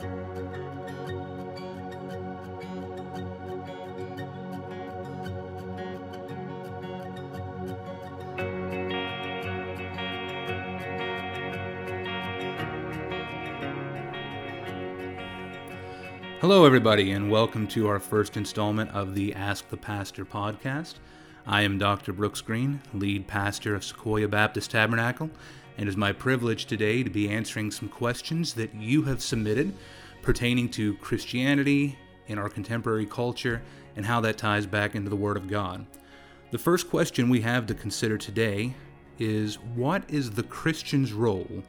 Hello, everybody, and welcome to our first installment of the Ask the Pastor podcast. I am Dr. Brooks Green, lead pastor of Sequoia Baptist Tabernacle, and it is my privilege today to be answering some questions that you have submitted pertaining to Christianity in our contemporary culture and how that ties back into the Word of God. The first question we have to consider today is What is the Christian's role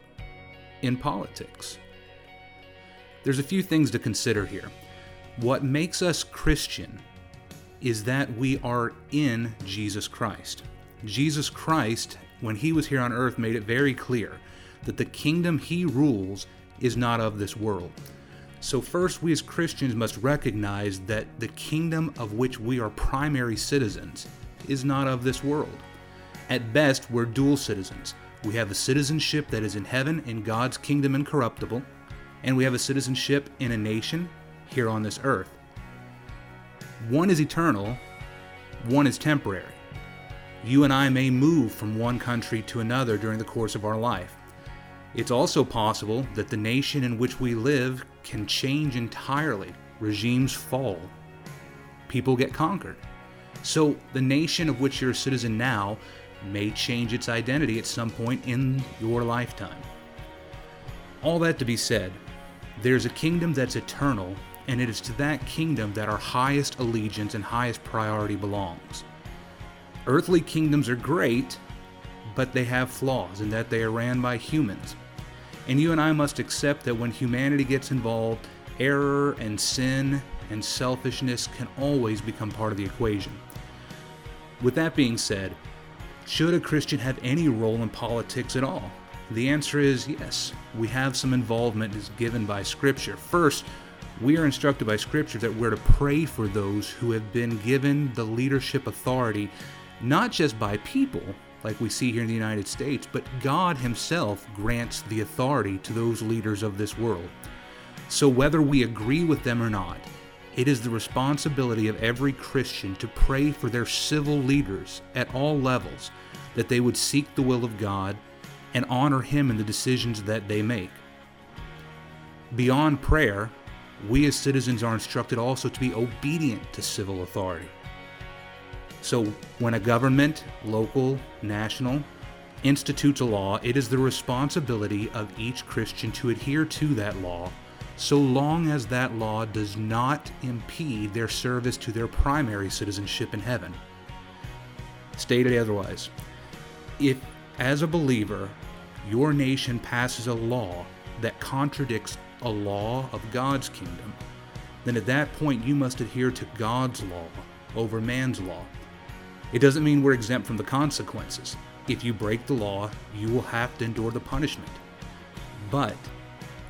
in politics? There's a few things to consider here. What makes us Christian is that we are in Jesus Christ. Jesus Christ, when he was here on earth, made it very clear that the kingdom he rules is not of this world. So, first, we as Christians must recognize that the kingdom of which we are primary citizens is not of this world. At best, we're dual citizens. We have a citizenship that is in heaven in God's kingdom incorruptible, and we have a citizenship in a nation here on this earth. One is eternal, one is temporary. You and I may move from one country to another during the course of our life. It's also possible that the nation in which we live can change entirely. Regimes fall. People get conquered. So, the nation of which you're a citizen now may change its identity at some point in your lifetime. All that to be said, there's a kingdom that's eternal, and it is to that kingdom that our highest allegiance and highest priority belongs. Earthly kingdoms are great, but they have flaws in that they are ran by humans. And you and I must accept that when humanity gets involved, error and sin and selfishness can always become part of the equation. With that being said, should a Christian have any role in politics at all? The answer is yes. We have some involvement is given by Scripture. First, we are instructed by Scripture that we're to pray for those who have been given the leadership authority, not just by people, like we see here in the United States, but God Himself grants the authority to those leaders of this world. So, whether we agree with them or not, it is the responsibility of every Christian to pray for their civil leaders at all levels that they would seek the will of God and honor Him in the decisions that they make. Beyond prayer, we as citizens are instructed also to be obedient to civil authority. So, when a government, local, national, institutes a law, it is the responsibility of each Christian to adhere to that law, so long as that law does not impede their service to their primary citizenship in heaven. Stated otherwise, if as a believer, your nation passes a law that contradicts a law of God's kingdom, then at that point you must adhere to God's law over man's law. It doesn't mean we're exempt from the consequences. If you break the law, you will have to endure the punishment. But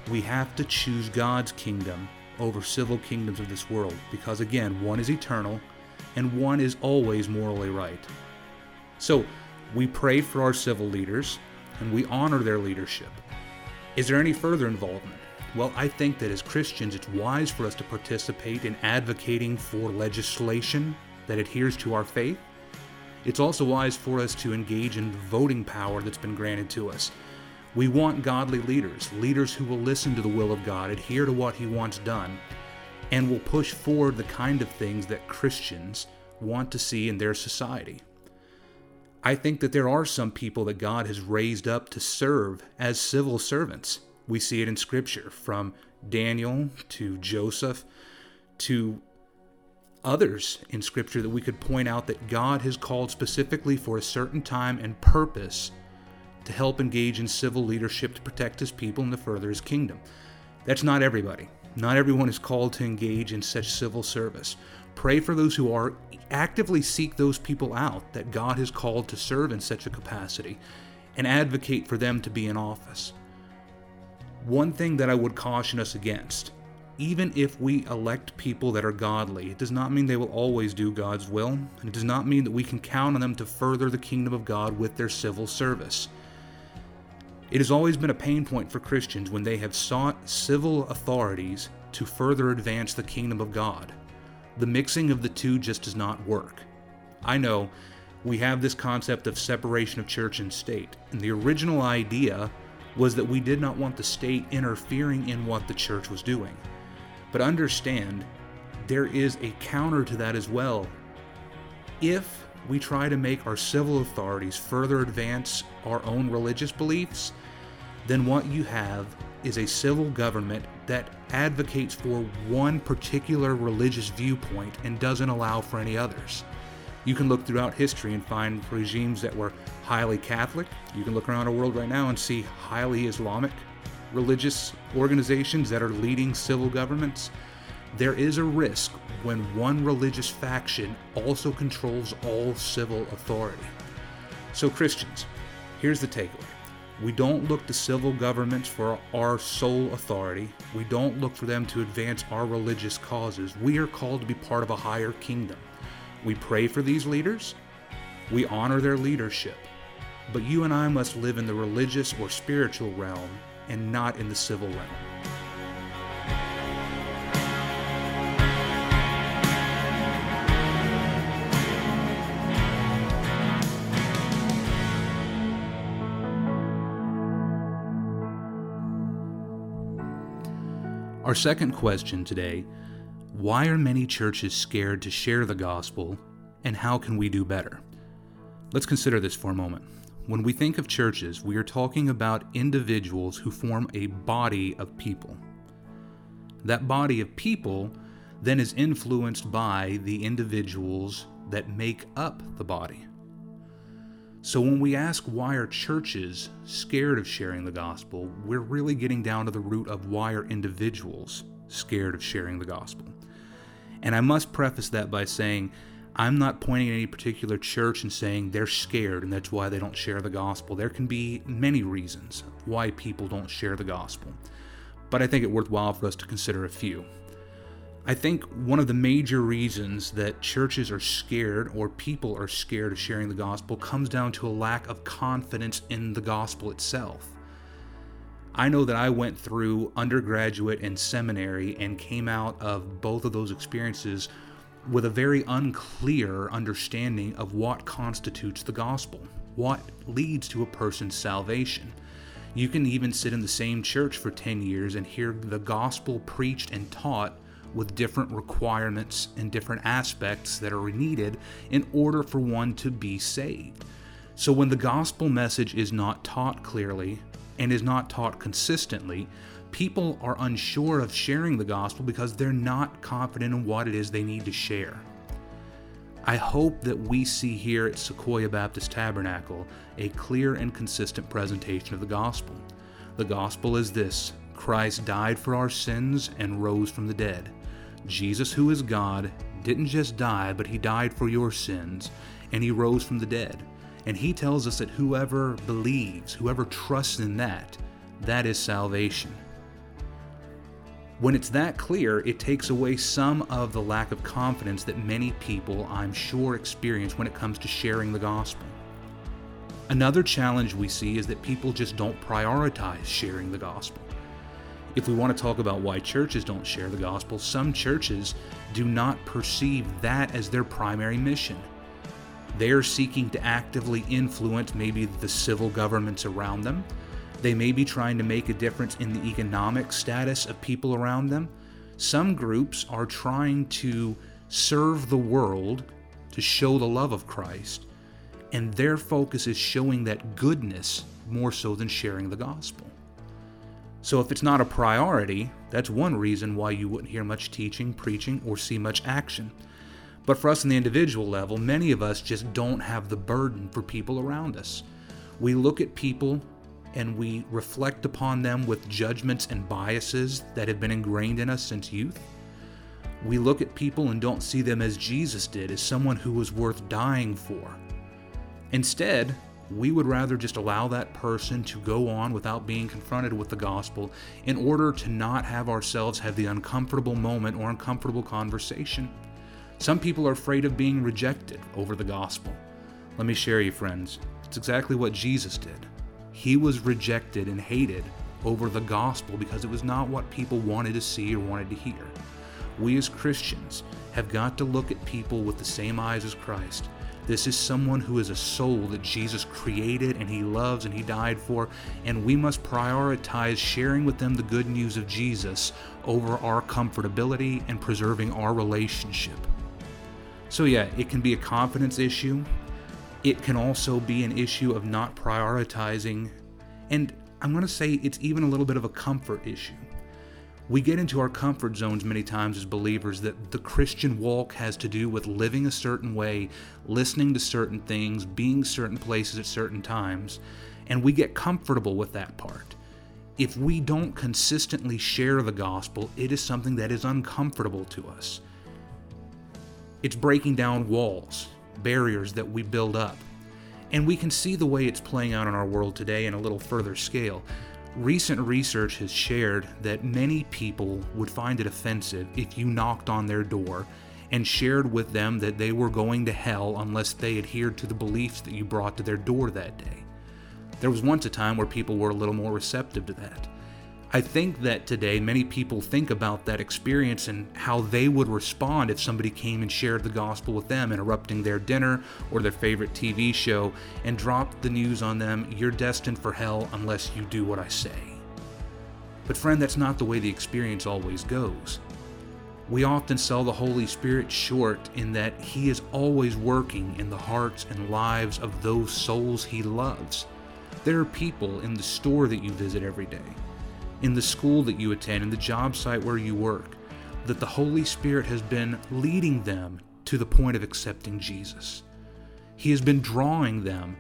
we have to choose God's kingdom over civil kingdoms of this world because, again, one is eternal and one is always morally right. So, we pray for our civil leaders and we honor their leadership. Is there any further involvement? Well, I think that as Christians, it's wise for us to participate in advocating for legislation that adheres to our faith. It's also wise for us to engage in the voting power that's been granted to us. We want godly leaders, leaders who will listen to the will of God, adhere to what He wants done, and will push forward the kind of things that Christians want to see in their society. I think that there are some people that God has raised up to serve as civil servants. We see it in Scripture, from Daniel to Joseph to others in Scripture that we could point out that God has called specifically for a certain time and purpose to help engage in civil leadership to protect his people and to further his kingdom. That's not everybody. Not everyone is called to engage in such civil service. Pray for those who are. Actively seek those people out that God has called to serve in such a capacity and advocate for them to be in office. One thing that I would caution us against even if we elect people that are godly, it does not mean they will always do God's will, and it does not mean that we can count on them to further the kingdom of God with their civil service. It has always been a pain point for Christians when they have sought civil authorities to further advance the kingdom of God. The mixing of the two just does not work. I know we have this concept of separation of church and state, and the original idea was that we did not want the state interfering in what the church was doing. But understand, there is a counter to that as well. If we try to make our civil authorities further advance our own religious beliefs, then what you have is a civil government that advocates for one particular religious viewpoint and doesn't allow for any others. You can look throughout history and find regimes that were highly Catholic. You can look around the world right now and see highly Islamic religious organizations that are leading civil governments. There is a risk when one religious faction also controls all civil authority. So, Christians, here's the takeaway. We don't look to civil governments for our sole authority. We don't look for them to advance our religious causes. We are called to be part of a higher kingdom. We pray for these leaders, we honor their leadership. But you and I must live in the religious or spiritual realm and not in the civil realm. Our second question today why are many churches scared to share the gospel, and how can we do better? Let's consider this for a moment. When we think of churches, we are talking about individuals who form a body of people. That body of people then is influenced by the individuals that make up the body. So when we ask why are churches scared of sharing the gospel, we're really getting down to the root of why are individuals scared of sharing the gospel. And I must preface that by saying I'm not pointing at any particular church and saying they're scared and that's why they don't share the gospel. There can be many reasons why people don't share the gospel. But I think it worthwhile for us to consider a few. I think one of the major reasons that churches are scared or people are scared of sharing the gospel comes down to a lack of confidence in the gospel itself. I know that I went through undergraduate and seminary and came out of both of those experiences with a very unclear understanding of what constitutes the gospel, what leads to a person's salvation. You can even sit in the same church for 10 years and hear the gospel preached and taught with different requirements and different aspects that are needed in order for one to be saved. So, when the gospel message is not taught clearly and is not taught consistently, people are unsure of sharing the gospel because they're not confident in what it is they need to share. I hope that we see here at Sequoia Baptist Tabernacle a clear and consistent presentation of the gospel. The gospel is this Christ died for our sins and rose from the dead. Jesus, who is God, didn't just die, but he died for your sins, and he rose from the dead. And he tells us that whoever believes, whoever trusts in that, that is salvation. When it's that clear, it takes away some of the lack of confidence that many people, I'm sure, experience when it comes to sharing the gospel. Another challenge we see is that people just don't prioritize sharing the gospel. If we want to talk about why churches don't share the gospel, some churches do not perceive that as their primary mission. They are seeking to actively influence maybe the civil governments around them. They may be trying to make a difference in the economic status of people around them. Some groups are trying to serve the world to show the love of Christ, and their focus is showing that goodness more so than sharing the gospel. So, if it's not a priority, that's one reason why you wouldn't hear much teaching, preaching, or see much action. But for us on the individual level, many of us just don't have the burden for people around us. We look at people and we reflect upon them with judgments and biases that have been ingrained in us since youth. We look at people and don't see them as Jesus did, as someone who was worth dying for. Instead, we would rather just allow that person to go on without being confronted with the gospel in order to not have ourselves have the uncomfortable moment or uncomfortable conversation. Some people are afraid of being rejected over the gospel. Let me share you, friends. It's exactly what Jesus did. He was rejected and hated over the gospel because it was not what people wanted to see or wanted to hear. We as Christians have got to look at people with the same eyes as Christ. This is someone who is a soul that Jesus created and he loves and he died for, and we must prioritize sharing with them the good news of Jesus over our comfortability and preserving our relationship. So, yeah, it can be a confidence issue. It can also be an issue of not prioritizing. And I'm going to say it's even a little bit of a comfort issue. We get into our comfort zones many times as believers that the Christian walk has to do with living a certain way, listening to certain things, being certain places at certain times, and we get comfortable with that part. If we don't consistently share the gospel, it is something that is uncomfortable to us. It's breaking down walls, barriers that we build up. And we can see the way it's playing out in our world today in a little further scale. Recent research has shared that many people would find it offensive if you knocked on their door and shared with them that they were going to hell unless they adhered to the beliefs that you brought to their door that day. There was once a time where people were a little more receptive to that. I think that today many people think about that experience and how they would respond if somebody came and shared the gospel with them, interrupting their dinner or their favorite TV show and dropped the news on them you're destined for hell unless you do what I say. But, friend, that's not the way the experience always goes. We often sell the Holy Spirit short in that He is always working in the hearts and lives of those souls He loves. There are people in the store that you visit every day in the school that you attend, in the job site where you work, that the Holy Spirit has been leading them to the point of accepting Jesus. He has been drawing them,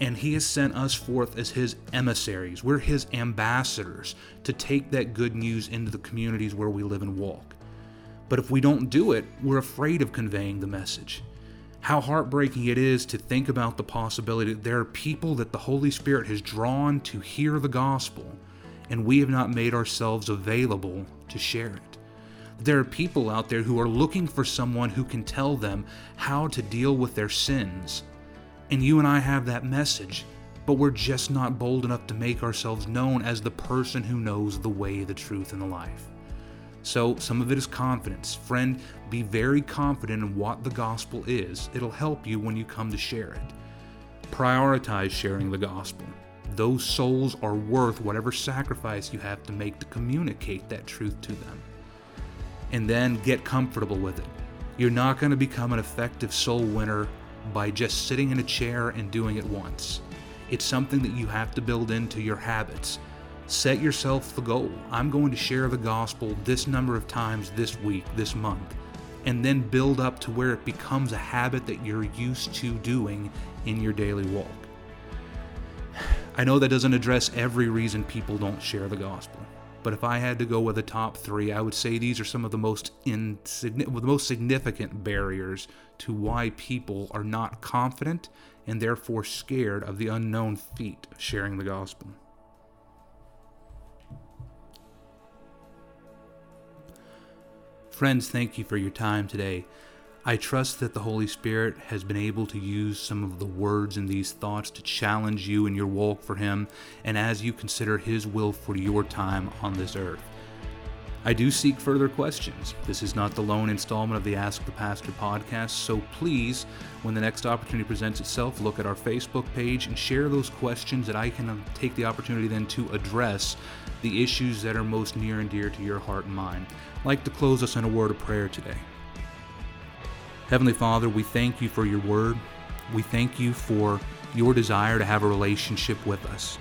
and He has sent us forth as His emissaries. We're His ambassadors to take that good news into the communities where we live and walk. But if we don't do it, we're afraid of conveying the message. How heartbreaking it is to think about the possibility that there are people that the Holy Spirit has drawn to hear the gospel and we have not made ourselves available to share it. There are people out there who are looking for someone who can tell them how to deal with their sins. And you and I have that message, but we're just not bold enough to make ourselves known as the person who knows the way, the truth, and the life. So, some of it is confidence. Friend, be very confident in what the gospel is. It'll help you when you come to share it. Prioritize sharing the gospel those souls are worth whatever sacrifice you have to make to communicate that truth to them. And then get comfortable with it. You're not going to become an effective soul winner by just sitting in a chair and doing it once. It's something that you have to build into your habits. Set yourself the goal. I'm going to share the gospel this number of times this week, this month, and then build up to where it becomes a habit that you're used to doing in your daily walk. I know that doesn't address every reason people don't share the gospel, but if I had to go with the top three, I would say these are some of the most insignificant, the most significant barriers to why people are not confident and therefore scared of the unknown feat of sharing the gospel. Friends, thank you for your time today. I trust that the Holy Spirit has been able to use some of the words in these thoughts to challenge you in your walk for Him and as you consider His will for your time on this earth. I do seek further questions. This is not the lone installment of the Ask the Pastor podcast, so please, when the next opportunity presents itself, look at our Facebook page and share those questions that I can take the opportunity then to address the issues that are most near and dear to your heart and mind. I'd like to close us in a word of prayer today. Heavenly Father, we thank you for your word. We thank you for your desire to have a relationship with us.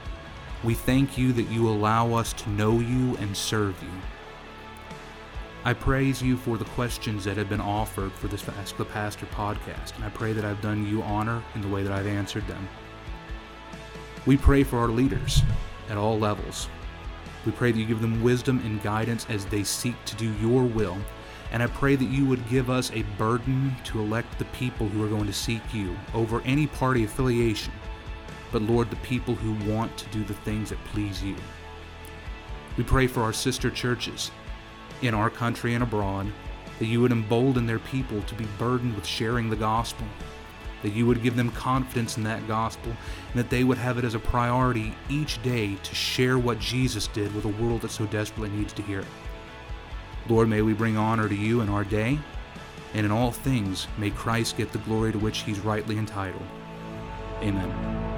We thank you that you allow us to know you and serve you. I praise you for the questions that have been offered for this Ask the Pastor podcast, and I pray that I've done you honor in the way that I've answered them. We pray for our leaders at all levels. We pray that you give them wisdom and guidance as they seek to do your will and I pray that you would give us a burden to elect the people who are going to seek you over any party affiliation, but Lord, the people who want to do the things that please you. We pray for our sister churches in our country and abroad that you would embolden their people to be burdened with sharing the gospel. that you would give them confidence in that gospel, and that they would have it as a priority each day to share what Jesus did with a world that so desperately needs to hear it. Lord, may we bring honor to you in our day, and in all things may Christ get the glory to which he's rightly entitled. Amen.